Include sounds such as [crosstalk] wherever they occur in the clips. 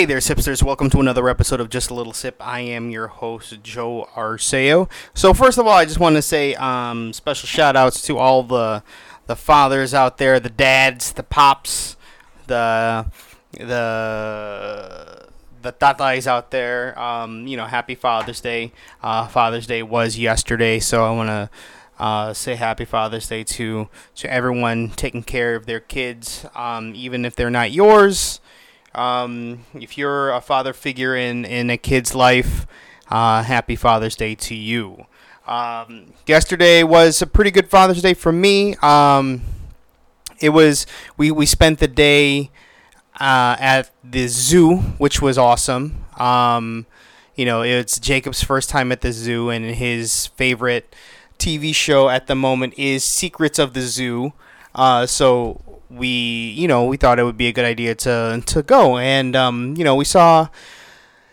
Hey there, sipsters. Welcome to another episode of Just a Little Sip. I am your host, Joe Arceo. So, first of all, I just want to say um, special shout outs to all the the fathers out there, the dads, the pops, the the the tatais out there. Um, you know, happy Father's Day. Uh, Father's Day was yesterday, so I want to uh, say happy Father's Day to to everyone taking care of their kids, um, even if they're not yours. Um, if you're a father figure in, in a kid's life, uh, happy Father's Day to you. Um, yesterday was a pretty good Father's Day for me. Um, it was we, we spent the day uh, at the zoo, which was awesome. Um, you know, it's Jacob's first time at the zoo, and his favorite TV show at the moment is Secrets of the Zoo. Uh, so we, you know, we thought it would be a good idea to to go, and um, you know, we saw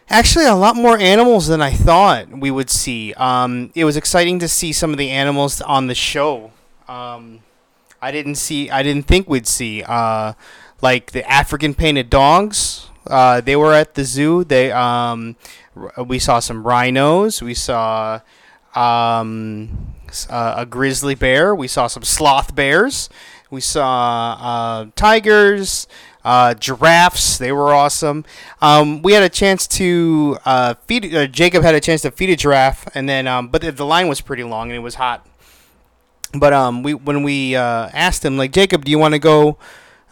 actually a lot more animals than I thought we would see. Um, it was exciting to see some of the animals on the show. Um, I didn't see, I didn't think we'd see, uh, like the African painted dogs. Uh, they were at the zoo. They, um, we saw some rhinos. We saw um, uh, a grizzly bear. We saw some sloth bears. We saw uh, tigers, uh, giraffes. They were awesome. Um, we had a chance to uh, feed. Uh, Jacob had a chance to feed a giraffe, and then um, but the, the line was pretty long and it was hot. But um, we when we uh, asked him like Jacob, do you want to go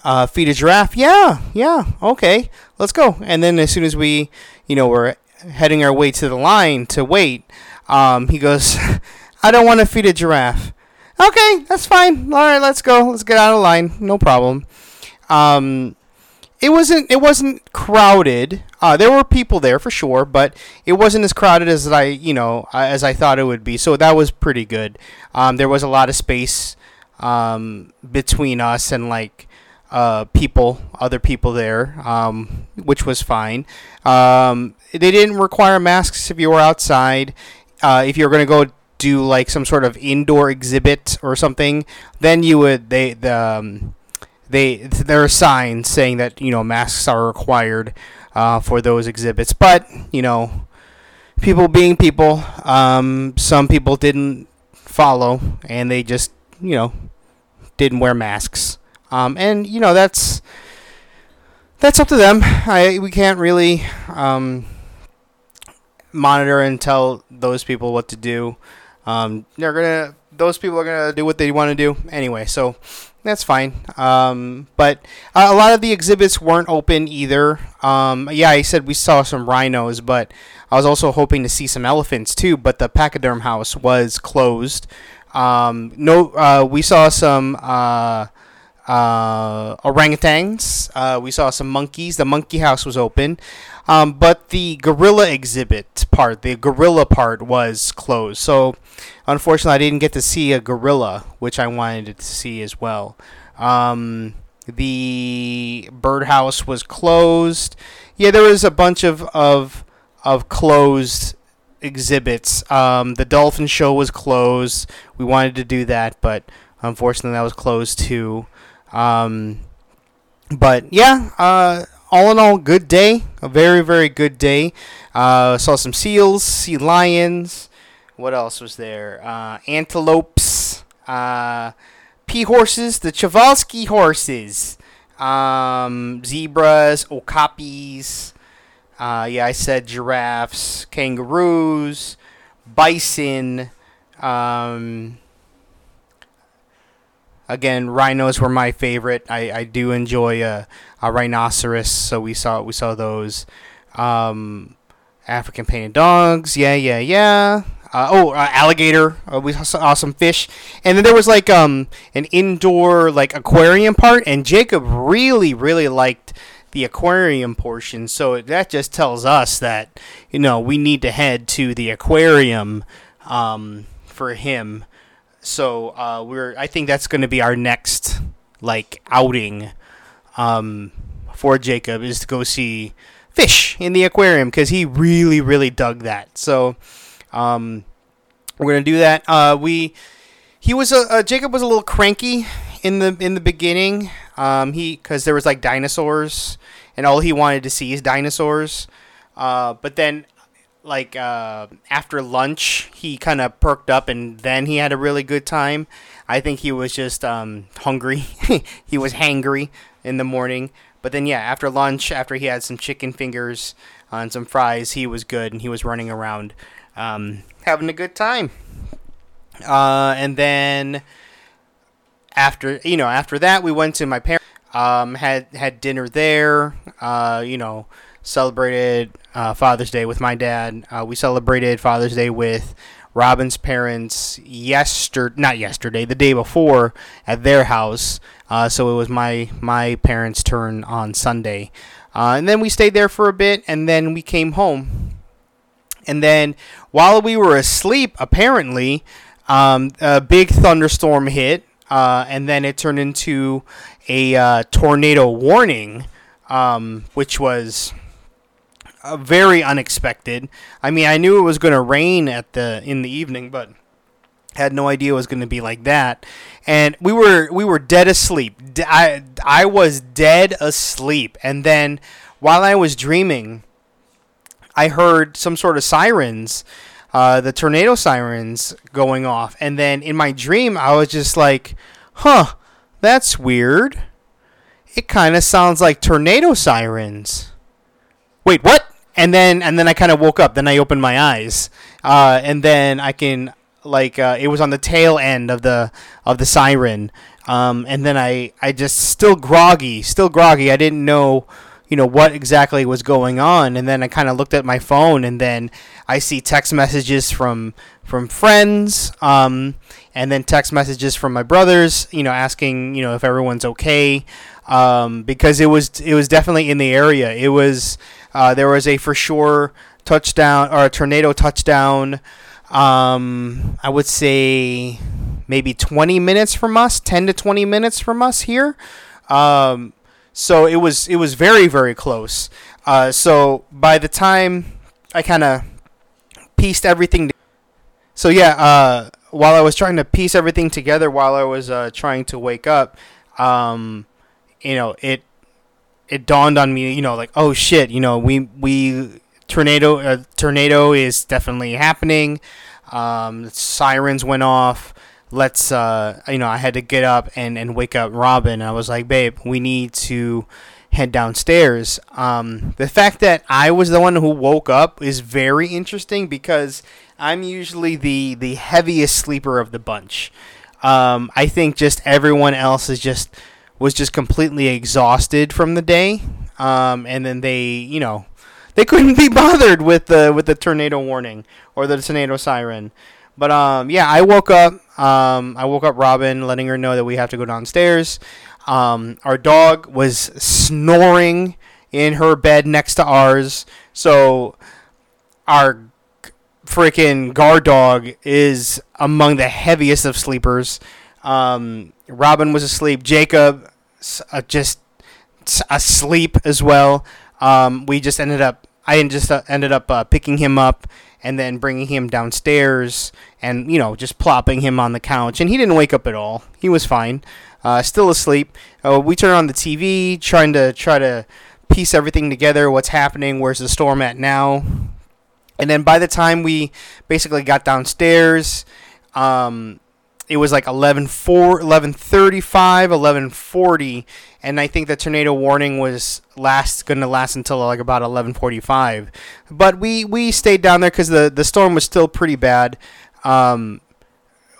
uh, feed a giraffe? Yeah, yeah, okay, let's go. And then as soon as we, you know, were heading our way to the line to wait, um, he goes, [laughs] I don't want to feed a giraffe. Okay, that's fine. All right, let's go. Let's get out of line. No problem. Um, it wasn't it wasn't crowded. Uh, there were people there for sure, but it wasn't as crowded as I you know uh, as I thought it would be. So that was pretty good. Um, there was a lot of space um, between us and like uh, people, other people there, um, which was fine. Um, they didn't require masks if you were outside. Uh, if you were going to go do like some sort of indoor exhibit or something, then you would they the um, they there are signs saying that you know masks are required uh, for those exhibits. But you know, people being people, um, some people didn't follow and they just you know didn't wear masks. Um, and you know that's that's up to them. I we can't really um, monitor and tell those people what to do. Um, they're gonna those people are gonna do what they want to do anyway. So that's fine. Um, but a lot of the exhibits weren't open either. Um, yeah, I said we saw some rhinos, but I was also hoping to see some elephants too. But the pachyderm house was closed. Um, no, uh, we saw some uh, uh, orangutans. Uh, we saw some monkeys. The monkey house was open, um, but the gorilla exhibit part, the gorilla part, was closed. So, unfortunately, I didn't get to see a gorilla, which I wanted to see as well. Um, the birdhouse was closed. Yeah, there was a bunch of of of closed exhibits. Um, the dolphin show was closed. We wanted to do that, but unfortunately, that was closed too. Um, but yeah, uh, all in all, good day. A very, very good day. Uh, saw some seals, sea lions. What else was there? Uh, antelopes, uh, pea horses, the Przewalski horses, um, zebras, okapis. Uh, yeah, I said giraffes, kangaroos, bison. Um, again, rhinos were my favorite. I, I do enjoy a, a rhinoceros, so we saw we saw those. Um, African painted dogs, yeah, yeah, yeah. Uh, oh, uh, alligator. Uh, we saw some fish, and then there was like um an indoor like aquarium part, and Jacob really really liked the aquarium portion. So that just tells us that you know we need to head to the aquarium um, for him. So uh, we're I think that's going to be our next like outing um, for Jacob is to go see fish in the aquarium because he really really dug that. So um, we're gonna do that. Uh, we he was a uh, Jacob was a little cranky in the in the beginning. Um, he because there was like dinosaurs and all he wanted to see is dinosaurs. Uh, but then, like uh, after lunch, he kind of perked up, and then he had a really good time. I think he was just um, hungry. [laughs] he was hangry in the morning. But then, yeah, after lunch, after he had some chicken fingers and some fries, he was good, and he was running around um, having a good time. Uh, and then after you know after that, we went to my parents. Um, had had dinner there. Uh, you know, celebrated uh, Father's Day with my dad. Uh, we celebrated Father's Day with Robin's parents yesterday, not yesterday, the day before at their house. Uh, so it was my my parents' turn on Sunday, uh, and then we stayed there for a bit, and then we came home. And then while we were asleep, apparently, um, a big thunderstorm hit, uh, and then it turned into a uh, tornado warning, um, which was uh, very unexpected. I mean, I knew it was going to rain at the in the evening, but had no idea it was going to be like that. And we were we were dead asleep. I I was dead asleep, and then while I was dreaming, I heard some sort of sirens. Uh, the tornado sirens going off. And then in my dream, I was just like, huh, that's weird. It kind of sounds like tornado sirens. Wait, what? And then and then I kind of woke up. Then I opened my eyes, uh, and then I can like uh, it was on the tail end of the of the siren. Um, and then I I just still groggy, still groggy. I didn't know you know what exactly was going on and then i kind of looked at my phone and then i see text messages from from friends um, and then text messages from my brothers you know asking you know if everyone's okay um, because it was it was definitely in the area it was uh, there was a for sure touchdown or a tornado touchdown um, i would say maybe 20 minutes from us 10 to 20 minutes from us here um, so it was it was very very close. Uh, so by the time I kind of pieced everything, so yeah, uh, while I was trying to piece everything together, while I was uh, trying to wake up, um, you know, it it dawned on me, you know, like oh shit, you know, we we tornado uh, tornado is definitely happening. Um, sirens went off. Let's uh, you know i had to get up and, and wake up robin. I was like babe we need to head downstairs. Um, the fact that i was the one who woke up is very interesting because i'm usually the the heaviest sleeper of the bunch. Um, i think just everyone else is just was just completely exhausted from the day um, and then they you know they couldn't be [laughs] bothered with the with the tornado warning or the tornado siren but um, yeah, I woke up. Um, I woke up Robin, letting her know that we have to go downstairs. Um, our dog was snoring in her bed next to ours. So our freaking guard dog is among the heaviest of sleepers. Um, Robin was asleep. Jacob uh, just asleep as well. Um, we just ended up. I just uh, ended up uh, picking him up and then bringing him downstairs and you know just plopping him on the couch and he didn't wake up at all he was fine uh, still asleep uh, we turned on the tv trying to try to piece everything together what's happening where's the storm at now and then by the time we basically got downstairs um, it was like 11 4 1135 1140 and i think the tornado warning was last going to last until like about 1145 but we we stayed down there because the the storm was still pretty bad. Um,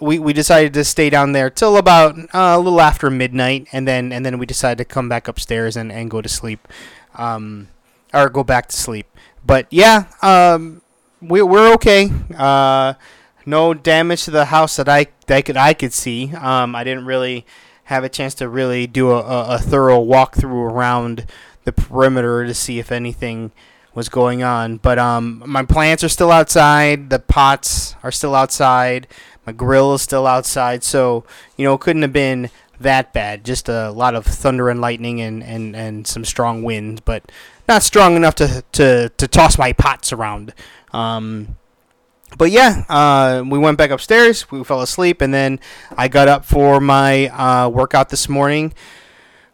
we, we decided to stay down there till about uh, a little after midnight and then and then we decided to come back upstairs and, and go to sleep um, or go back to sleep. But yeah um, we, we're okay. Uh, no damage to the house that I that could I could see. Um, I didn't really have a chance to really do a, a, a thorough walkthrough around the perimeter to see if anything was going on. But um, my plants are still outside. The pots are still outside. My grill is still outside. So you know, it couldn't have been that bad. Just a lot of thunder and lightning and, and, and some strong winds, but not strong enough to to, to toss my pots around. Um, but yeah, uh, we went back upstairs. We fell asleep, and then I got up for my uh, workout this morning.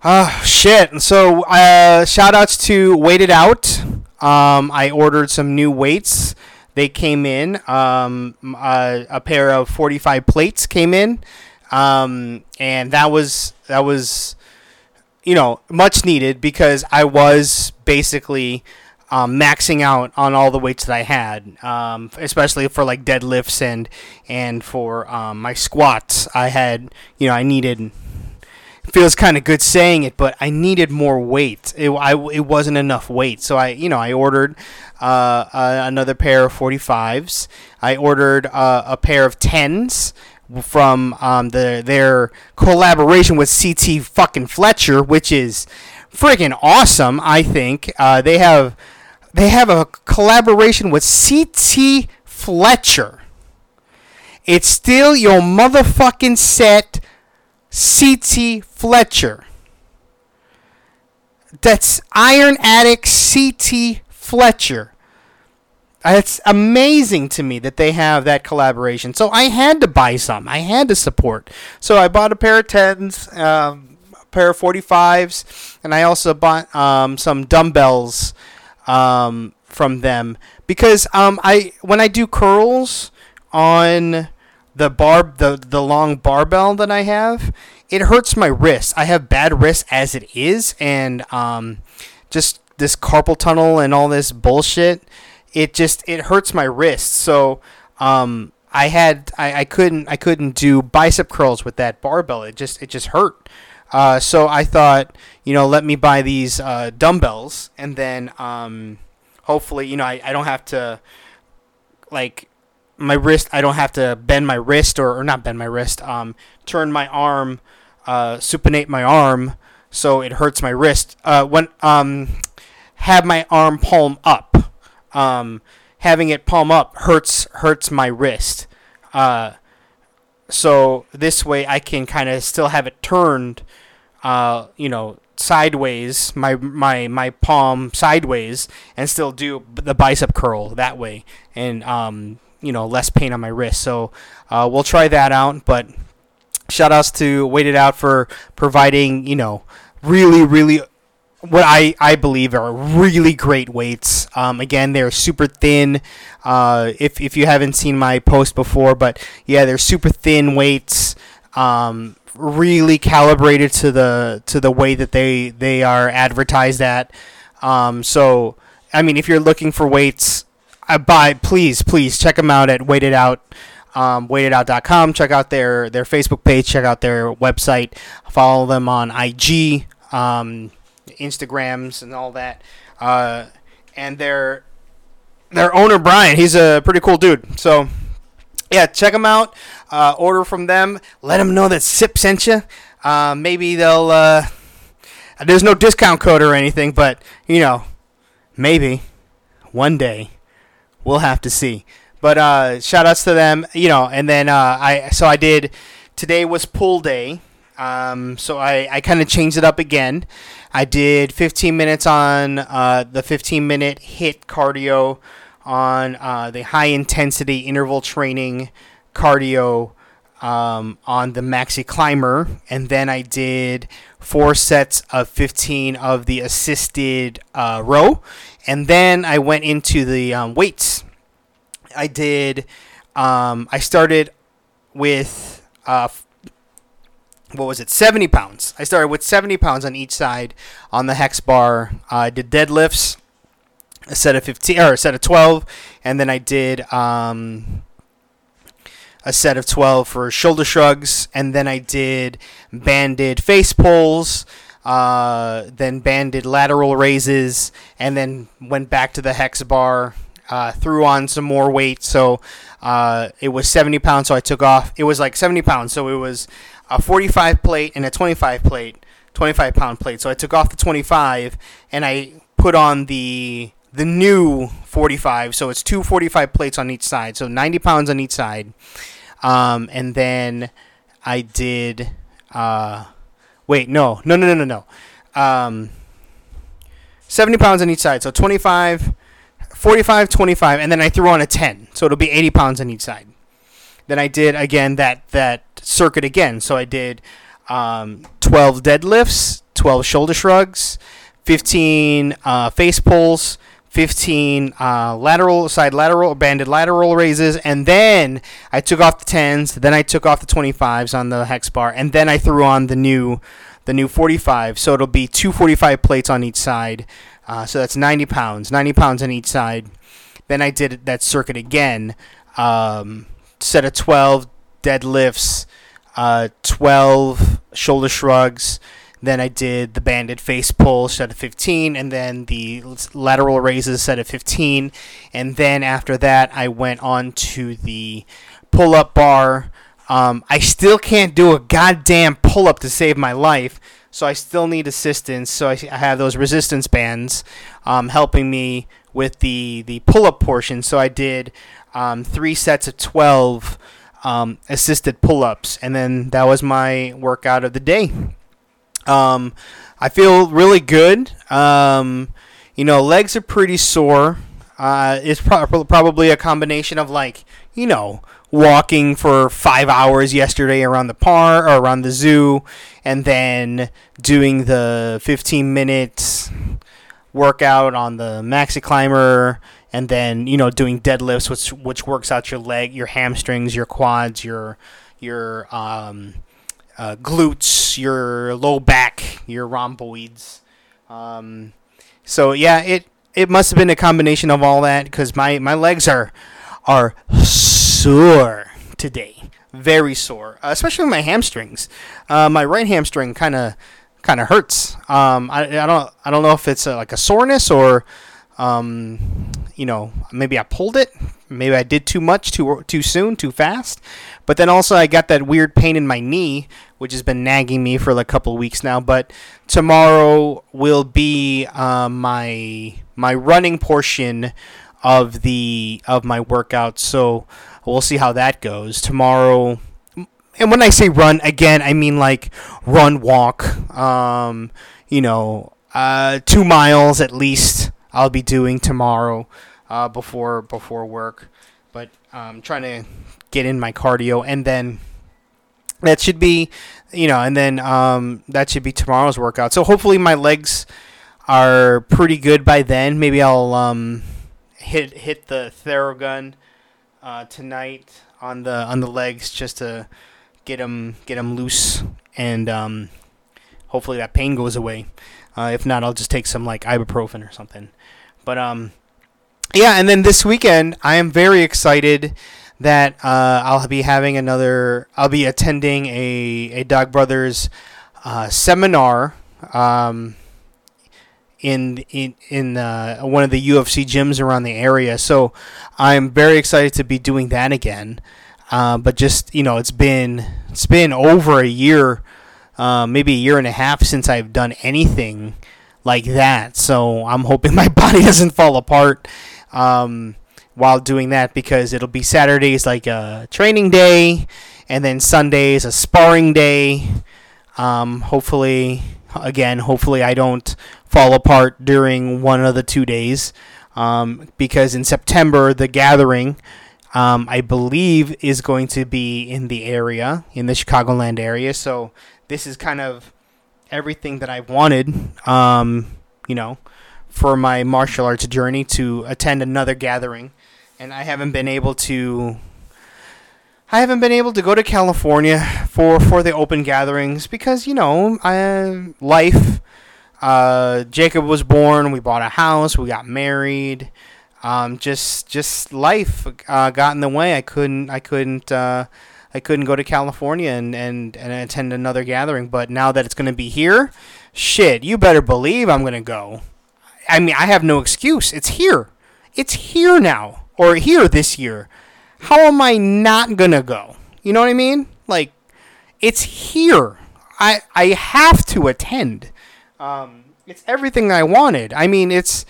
Uh, shit. So, uh, shout outs to Wait It Out. Um, I ordered some new weights. They came in. Um, uh, a pair of 45 plates came in. Um, and that was, that was, you know, much needed because I was basically um, maxing out on all the weights that I had, um, especially for like deadlifts and and for um, my squats. I had, you know, I needed. Feels kind of good saying it, but I needed more weight. It, I, it wasn't enough weight, so I, you know, I ordered uh, uh, another pair of 45s. I ordered uh, a pair of 10s from um, the their collaboration with CT fucking Fletcher, which is freaking awesome. I think uh, they have they have a collaboration with CT Fletcher. It's still your motherfucking set, CT Fletcher. That's Iron Addict CT Fletcher. It's amazing to me that they have that collaboration. So I had to buy some. I had to support. So I bought a pair of tens, um, a pair of 45s, and I also bought um, some dumbbells um, from them because um, I when I do curls on the bar the the long barbell that I have, it hurts my wrist. I have bad wrists as it is, and um, just this carpal tunnel and all this bullshit. It just it hurts my wrist. So um, I had I, I couldn't I couldn't do bicep curls with that barbell. It just it just hurt. Uh, so I thought, you know, let me buy these uh, dumbbells, and then um, hopefully, you know, I, I don't have to like my wrist. I don't have to bend my wrist or, or not bend my wrist. Um, turn my arm, uh, supinate my arm, so it hurts my wrist. Uh, when um, have my arm palm up. Um, having it palm up hurts hurts my wrist. Uh, so this way I can kind of still have it turned, uh, you know, sideways, my my my palm sideways, and still do the bicep curl that way, and um, you know, less pain on my wrist. So uh, we'll try that out. But shout outs to Wait It Out for providing, you know, really really what I, I believe are really great weights. Um, again, they're super thin. Uh, if, if you haven't seen my post before, but yeah, they're super thin weights. Um, really calibrated to the to the way that they they are advertised at. Um, so, I mean, if you're looking for weights, I buy please please check them out at It Out. Um, waitout.com. Check out their their Facebook page. Check out their website. Follow them on IG. Um, Instagrams and all that. Uh, and their their owner Brian, he's a pretty cool dude. So yeah, check them out. Uh, order from them. Let them know that Sip sent you. Uh, maybe they'll. Uh, there's no discount code or anything, but you know, maybe one day we'll have to see. But uh, shout outs to them, you know, and then uh, I so I did. Today was pull day, um, so I, I kind of changed it up again. I did 15 minutes on uh, the 15 minute HIIT cardio on uh, the high intensity interval training cardio um, on the Maxi Climber, and then I did four sets of 15 of the assisted uh, row, and then I went into the um, weights. I did. Um, I started with uh, what was it? 70 pounds. I started with 70 pounds on each side on the hex bar. I did deadlifts a set of 15 or a set of 12 and then i did um, a set of 12 for shoulder shrugs and then i did banded face pulls uh, then banded lateral raises and then went back to the hex bar uh, threw on some more weight so uh, it was 70 pounds so i took off it was like 70 pounds so it was a 45 plate and a 25 plate, 25 pound plate. So I took off the 25 and I put on the the new 45. So it's two 45 plates on each side. So 90 pounds on each side. Um, and then I did. Uh, wait, no, no, no, no, no, no. Um, 70 pounds on each side. So 25, 45, 25, and then I threw on a 10. So it'll be 80 pounds on each side. Then I did again that that circuit again. So I did um, 12 deadlifts, 12 shoulder shrugs, 15 uh, face pulls, 15 uh, lateral side lateral banded lateral raises, and then I took off the 10s. Then I took off the 25s on the hex bar, and then I threw on the new the new 45. So it'll be two 45 plates on each side. Uh, so that's 90 pounds, 90 pounds on each side. Then I did that circuit again. Um, set of 12 deadlifts, uh, 12 shoulder shrugs, then I did the banded face pull set of 15, and then the lateral raises set of 15. And then after that, I went on to the pull up bar. Um, I still can't do a goddamn pull up to save my life, so I still need assistance. So I, I have those resistance bands um, helping me with the, the pull up portion. So I did um, three sets of 12 um, assisted pull ups, and then that was my workout of the day. Um, I feel really good. Um, you know, legs are pretty sore. Uh, it's pro- probably a combination of like, you know, walking for five hours yesterday around the par or around the zoo, and then doing the 15 minutes workout on the maxi climber, and then you know doing deadlifts, which which works out your leg, your hamstrings, your quads, your your um, uh, glutes, your low back, your rhomboids. Um, so yeah, it it must have been a combination of all that because my, my legs are are sore today, very sore, uh, especially my hamstrings. Uh, my right hamstring kind of kind of hurts. Um, I, I don't I don't know if it's a, like a soreness or um, you know maybe I pulled it, maybe I did too much too too soon, too fast. But then also I got that weird pain in my knee, which has been nagging me for like a couple weeks now. But tomorrow will be uh, my my running portion of the of my workout. So we'll see how that goes tomorrow. And when I say run again, I mean like run walk. Um, you know, uh, two miles at least. I'll be doing tomorrow uh, before before work. But um, trying to get in my cardio, and then that should be, you know, and then um, that should be tomorrow's workout. So hopefully my legs are pretty good by then. Maybe I'll um, hit hit the Theragun uh, tonight on the on the legs just to get them get them loose and um, hopefully that pain goes away. Uh, if not, I'll just take some like ibuprofen or something. But um, yeah, and then this weekend I am very excited that uh, I'll be having another. I'll be attending a a Dog Brothers uh, seminar. Um, in in in uh, one of the UFC gyms around the area, so I'm very excited to be doing that again. Uh, but just you know, it's been it's been over a year, uh, maybe a year and a half since I've done anything like that. So I'm hoping [laughs] my body doesn't fall apart. Um, while doing that because it'll be Saturdays like a training day, and then Sundays a sparring day. Um, hopefully, again, hopefully I don't fall apart during one of the two days um, because in September the gathering. Um, I believe is going to be in the area, in the Chicagoland area. So this is kind of everything that I wanted, um, you know, for my martial arts journey to attend another gathering and I haven't been able to. I haven't been able to go to California for for the open gatherings because you know I, life. Uh, Jacob was born. We bought a house. We got married. Um, just just life uh, got in the way. I couldn't I couldn't uh, I couldn't go to California and, and, and attend another gathering. But now that it's gonna be here, shit, you better believe I'm gonna go. I mean, I have no excuse. It's here. It's here now or here this year, how am I not gonna go? You know what I mean? Like, it's here. I I have to attend. Um, it's everything I wanted. I mean, it's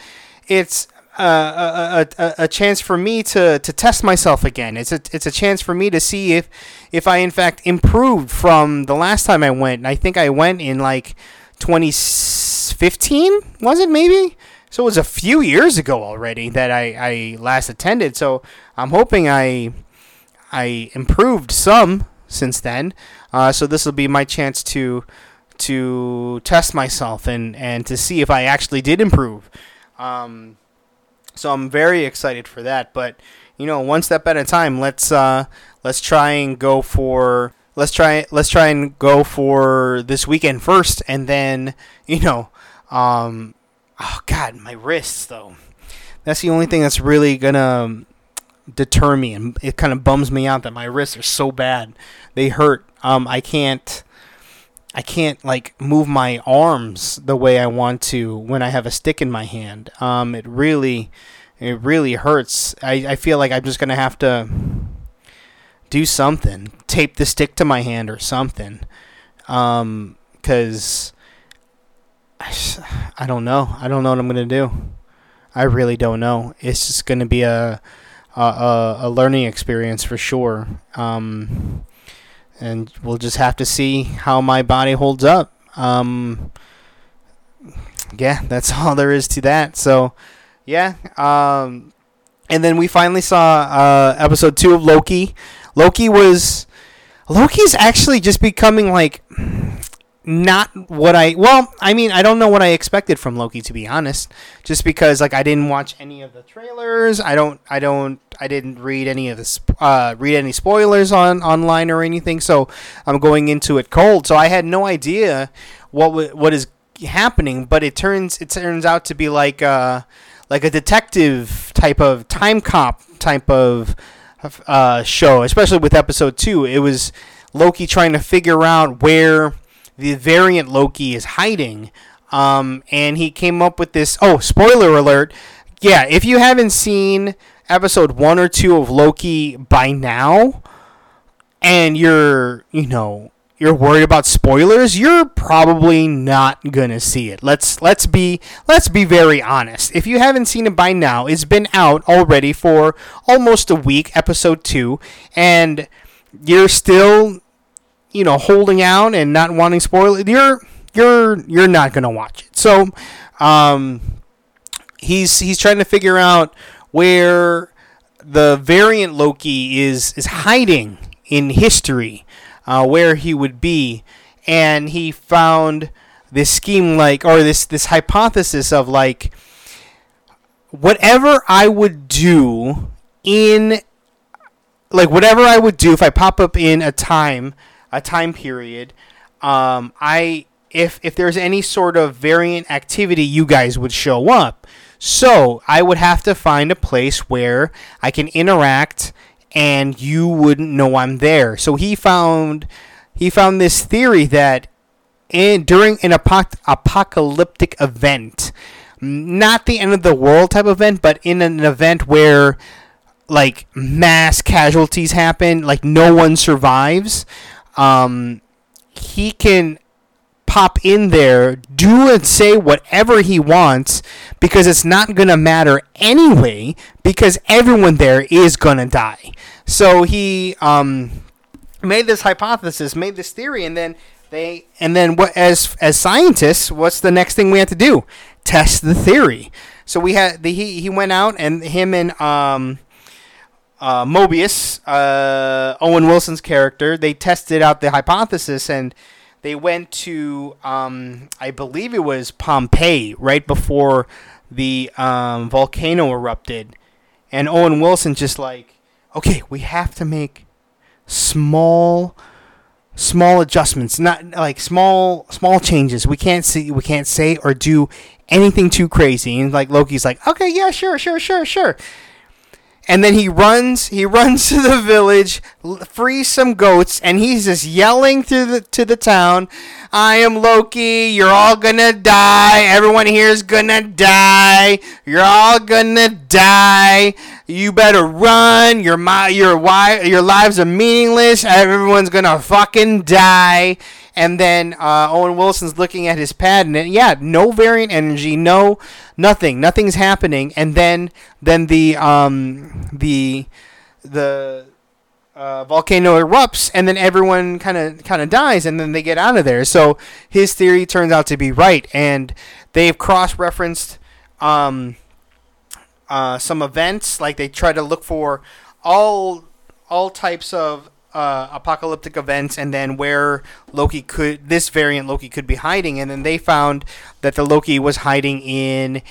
it's uh, a, a, a chance for me to, to test myself again. It's a it's a chance for me to see if if I in fact improved from the last time I went. And I think I went in like 2015, was it maybe? So it was a few years ago already that I, I last attended. So I'm hoping I I improved some since then. Uh, so this will be my chance to to test myself and and to see if I actually did improve. Um, so I'm very excited for that. But you know, one step at a time. Let's uh, let's try and go for let's try let's try and go for this weekend first, and then you know, um, oh god, my wrists though. That's the only thing that's really gonna deter me, and it kind of bums me out that my wrists are so bad. They hurt. Um, I can't. I can't like move my arms the way I want to when I have a stick in my hand. Um, it really, it really hurts. I, I feel like I'm just gonna have to do something, tape the stick to my hand or something, um, because I don't know. I don't know what I'm gonna do. I really don't know. It's just gonna be a a, a learning experience for sure. Um, and we'll just have to see how my body holds up. Um, yeah, that's [laughs] all there is to that. So, yeah. Um, and then we finally saw uh, episode two of Loki. Loki was Loki's actually just becoming like not what I well, I mean, I don't know what I expected from Loki to be honest, just because like I didn't watch any of the trailers. I don't I don't I didn't read any of the uh, read any spoilers on online or anything, so I'm going into it cold. So I had no idea what what is happening, but it turns it turns out to be like uh like a detective type of time cop type of uh, show, especially with episode 2. It was Loki trying to figure out where the variant Loki is hiding. Um, and he came up with this. Oh, spoiler alert! Yeah, if you haven't seen episode one or two of Loki by now, and you're, you know, you're worried about spoilers, you're probably not gonna see it. Let's let's be let's be very honest. If you haven't seen it by now, it's been out already for almost a week, episode two, and you're still you know holding out and not wanting spoilers, you're you're you're not gonna watch it. So, um, he's he's trying to figure out where the variant Loki is is hiding in history, uh, where he would be, and he found this scheme like or this this hypothesis of like whatever I would do in like whatever I would do if I pop up in a time a time period. Um, I if if there's any sort of variant activity, you guys would show up. So I would have to find a place where I can interact, and you wouldn't know I'm there. So he found he found this theory that in during an apoc- apocalyptic event, not the end of the world type event, but in an event where like mass casualties happen, like no one survives um, he can pop in there, do and say whatever he wants because it's not going to matter anyway because everyone there is going to die. So he um, made this hypothesis, made this theory, and then they and then what as as scientists, what's the next thing we have to do? Test the theory. So we had the he he went out and him and um uh, Mobius, uh, Owen Wilson's character, they tested out the hypothesis and they went to, um, I believe it was Pompeii, right before the um, volcano erupted. And Owen Wilson just like, okay, we have to make small small adjustments not like small small changes. We can't see we can't say or do anything too crazy. And like loki's like okay yeah sure sure sure sure and then he runs he [laughs] runs to the village frees some goats and he's just yelling through the to the town i am loki you're all gonna die. Everyone here is gonna die. You're all gonna die. You better run. Your my your your lives are meaningless. Everyone's gonna fucking die and then uh, Owen Wilson's looking at his pad, and yeah, no variant energy, no nothing, nothing's happening. And then then the um, the the uh, volcano erupts, and then everyone kind of kind of dies, and then they get out of there. So his theory turns out to be right, and they've cross referenced um, uh, some events, like they try to look for all all types of uh, apocalyptic events and then where Loki could this variant Loki could be hiding. And then they found that the Loki was hiding in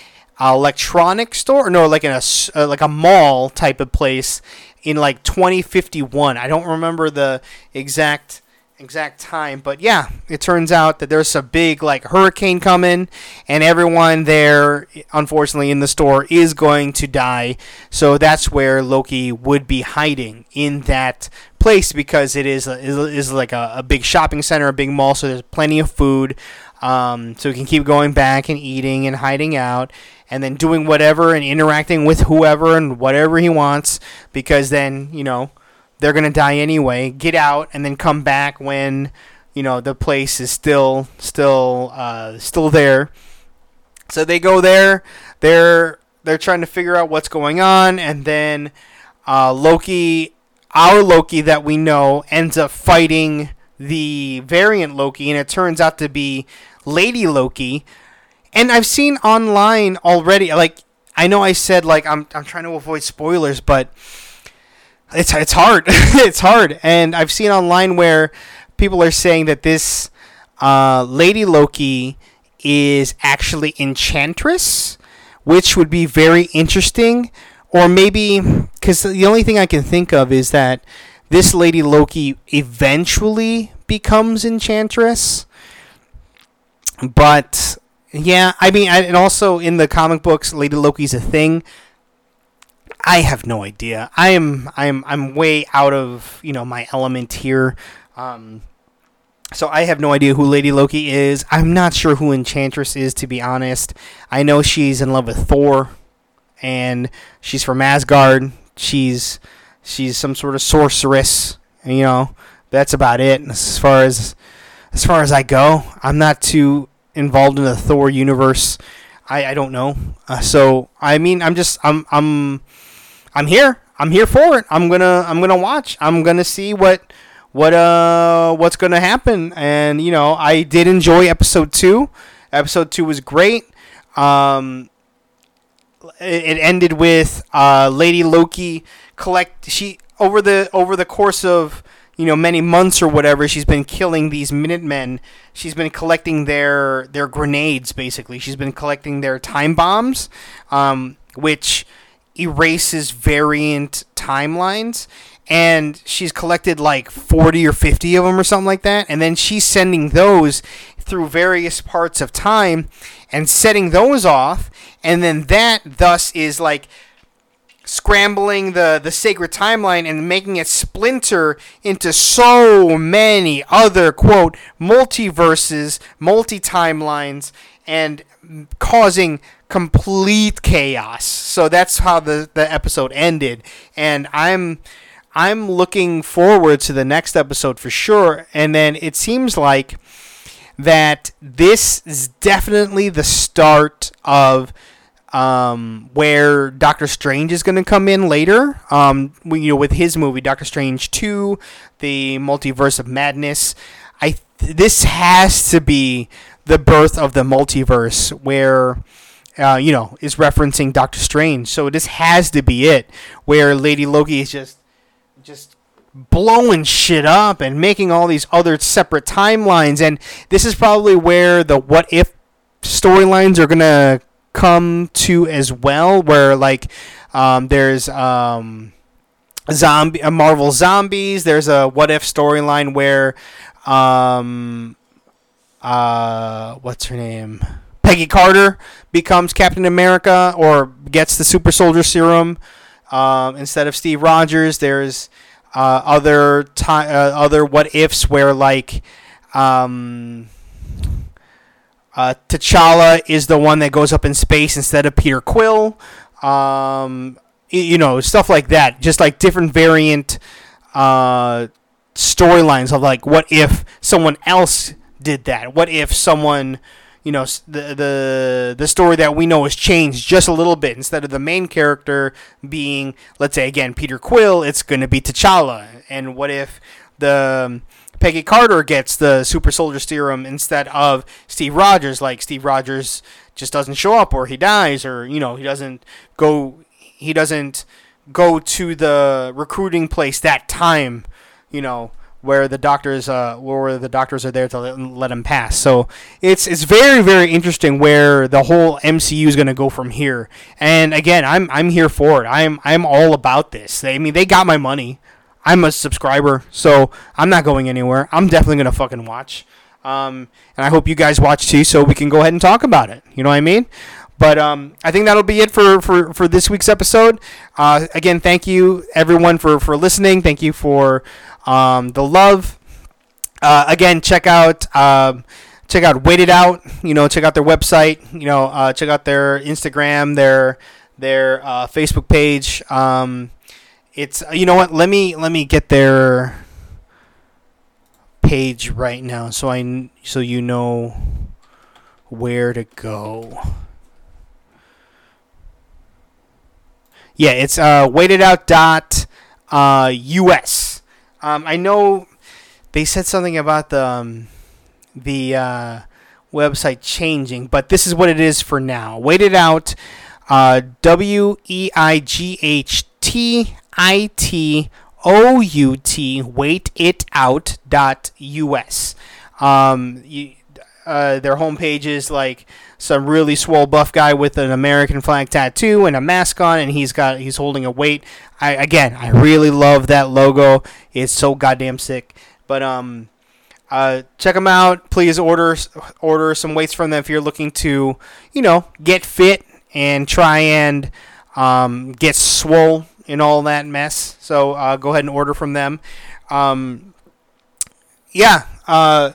an electronic store no like in a uh, like a mall type of place in like 2051 I don't remember the exact exact time but yeah it turns out that there's a big like hurricane coming and everyone there unfortunately in the store is going to die. So that's where loki would be hiding in that place because it is is, like a, a big shopping center a big mall so there's plenty of food um, so we can keep going back and eating and hiding out and then doing whatever and interacting with whoever and whatever he wants because then you know they're gonna die anyway. Get out and then come back when you know the place is still still uh, still there. So they go there. They're they're trying to figure out what's going on, and then uh, Loki, our Loki that we know, ends up fighting the variant Loki, and it turns out to be Lady Loki. And I've seen online already, like I know I said like I'm I'm trying to avoid spoilers, but it's it's hard. [laughs] it's hard, and I've seen online where people are saying that this uh, Lady Loki is actually Enchantress, which would be very interesting. Or maybe because the only thing I can think of is that this Lady Loki eventually becomes Enchantress. But yeah, I mean, I, and also in the comic books, Lady Loki's a thing. I have no idea. I am I'm I'm way out of you know my element here. Um, so I have no idea who Lady Loki is. I'm not sure who Enchantress is to be honest. I know she's in love with Thor, and she's from Asgard. She's she's some sort of sorceress. You know that's about it as far as as far as I go. I'm not too involved in the Thor universe. I, I don't know. Uh, so I mean, I'm just I'm I'm I'm here. I'm here for it. I'm gonna I'm gonna watch. I'm gonna see what what uh what's gonna happen. And you know, I did enjoy episode two. Episode two was great. Um, it, ended with uh, Lady Loki collect she over the over the course of you know many months or whatever she's been killing these minutemen. She's been collecting their their grenades basically. She's been collecting their time bombs um, which erases variant timelines and she's collected like 40 or 50 of them or something like that and then she's sending those through various parts of time and setting those off and then that thus is like scrambling the the sacred timeline and making it splinter into so many other quote multiverses multi timelines and causing complete chaos. So that's how the, the episode ended. And I'm I'm looking forward to the next episode for sure. And then it seems like that this is definitely the start of um, where Doctor Strange is going to come in later. Um, you know, with his movie Doctor Strange Two, the Multiverse of Madness. I this has to be the birth of the multiverse where uh, you know is referencing Doctor Strange. So this has to be it where Lady Loki is just just blowing shit up and making all these other separate timelines. And this is probably where the what if storylines are to come to as well where like um, there's um, zombie uh, Marvel zombies. There's a what if storyline where um, uh, what's her name? Peggy Carter becomes Captain America or gets the super soldier serum um, instead of Steve Rogers. There's uh, other ti- uh, other what ifs where like um, uh, T'Challa is the one that goes up in space instead of Peter Quill. Um, you know stuff like that. Just like different variant uh, storylines of like what if someone else did that? What if someone, you know, the the the story that we know has changed just a little bit. Instead of the main character being, let's say again, Peter Quill, it's going to be T'Challa. And what if the um, Peggy Carter gets the super soldier serum instead of Steve Rogers? Like Steve Rogers just doesn't show up or he dies or you know, he doesn't go he doesn't go to the recruiting place that time you know, where the doctors uh, where the doctors are there to let, him pass. So it's it's very very interesting where the whole MCU is going to go from here. And again, I'm I'm here for it. I'm I'm all about this. They, I mean, they got my money. I'm a subscriber, so I'm not going anywhere. I'm definitely going to fucking watch. Um, and I hope you guys watch too, so we can go ahead and talk about it. You know what I mean? But um, I think that'll be it for, for, for this week's episode. Uh, again, thank you everyone for, for listening. Thank you for um, the love. Uh, again, check out um, check out Weight It Out. You know, check out their website. You know, uh, check out their Instagram, their their uh, Facebook page. Um, it's you know what? Let me let me get their page right now, so I so you know where to go. Yeah, it's uh, weightitout dot uh, us. Um, I know they said something about the um, the uh, website changing, but this is what it is for now. Weight it out. Uh, w e i g h t i t o u t. Weight it out dot us. Um, you, uh, their homepage is like some really swole buff guy with an American flag tattoo and a mask on, and he's got he's holding a weight. I again, I really love that logo. It's so goddamn sick. But um, uh, check them out. Please order order some weights from them if you're looking to, you know, get fit and try and um, get swole in all that mess. So uh, go ahead and order from them. Um, yeah. Uh,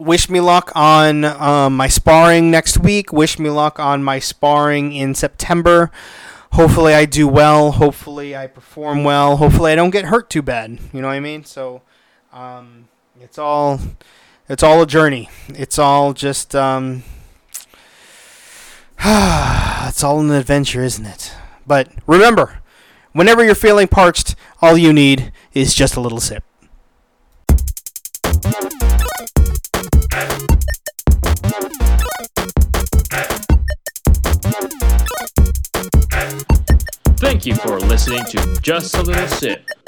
wish me luck on um, my sparring next week. Wish me luck on my sparring in September. Hopefully, I do well. Hopefully, I perform well. Hopefully, I don't get hurt too bad. You know what I mean? So, um, it's all it's all a journey. It's all just um, [sighs] it's all an adventure, isn't it? But remember, whenever you're feeling parched, all you need is just a little sip. Thank you for listening to Just a Little Sip.